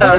戴耳